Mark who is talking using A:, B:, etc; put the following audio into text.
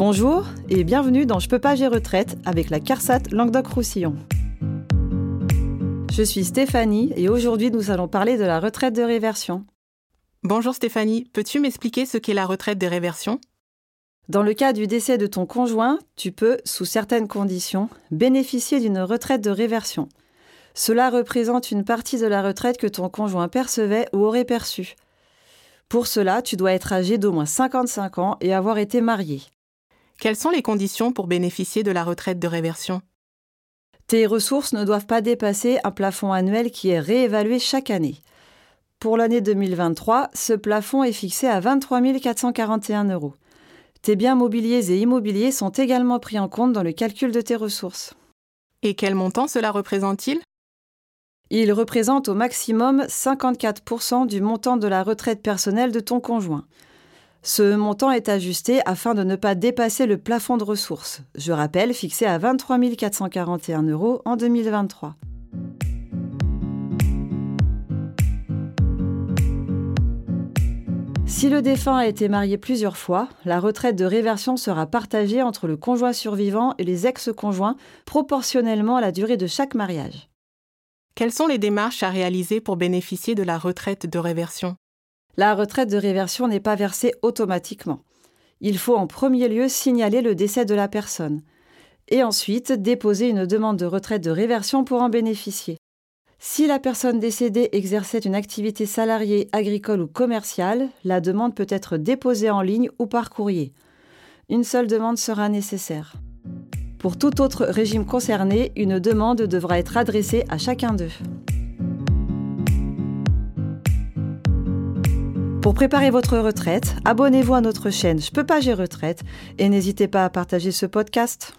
A: Bonjour et bienvenue dans Je peux pas gérer retraite avec la CARSAT Languedoc-Roussillon. Je suis Stéphanie et aujourd'hui nous allons parler de la retraite de réversion.
B: Bonjour Stéphanie, peux-tu m'expliquer ce qu'est la retraite de réversion?
A: Dans le cas du décès de ton conjoint, tu peux, sous certaines conditions, bénéficier d'une retraite de réversion. Cela représente une partie de la retraite que ton conjoint percevait ou aurait perçue. Pour cela, tu dois être âgé d'au moins 55 ans et avoir été marié.
B: Quelles sont les conditions pour bénéficier de la retraite de réversion?
A: Tes ressources ne doivent pas dépasser un plafond annuel qui est réévalué chaque année. Pour l'année 2023, ce plafond est fixé à 23 441 euros. Tes biens mobiliers et immobiliers sont également pris en compte dans le calcul de tes ressources.
B: Et quel montant cela représente-t-il?
A: Il représente au maximum 54% du montant de la retraite personnelle de ton conjoint. Ce montant est ajusté afin de ne pas dépasser le plafond de ressources, je rappelle fixé à 23 441 euros en 2023. Si le défunt a été marié plusieurs fois, la retraite de réversion sera partagée entre le conjoint survivant et les ex-conjoints proportionnellement à la durée de chaque mariage.
B: Quelles sont les démarches à réaliser pour bénéficier de la retraite de réversion?
A: La retraite de réversion n'est pas versée automatiquement. Il faut en premier lieu signaler le décès de la personne et ensuite déposer une demande de retraite de réversion pour en bénéficier. Si la personne décédée exerçait une activité salariée, agricole ou commerciale, la demande peut être déposée en ligne ou par courrier. Une seule demande sera nécessaire. Pour tout autre régime concerné, une demande devra être adressée à chacun d'eux. Pour préparer votre retraite, abonnez-vous à notre chaîne Je peux pas gérer retraite et n'hésitez pas à partager ce podcast.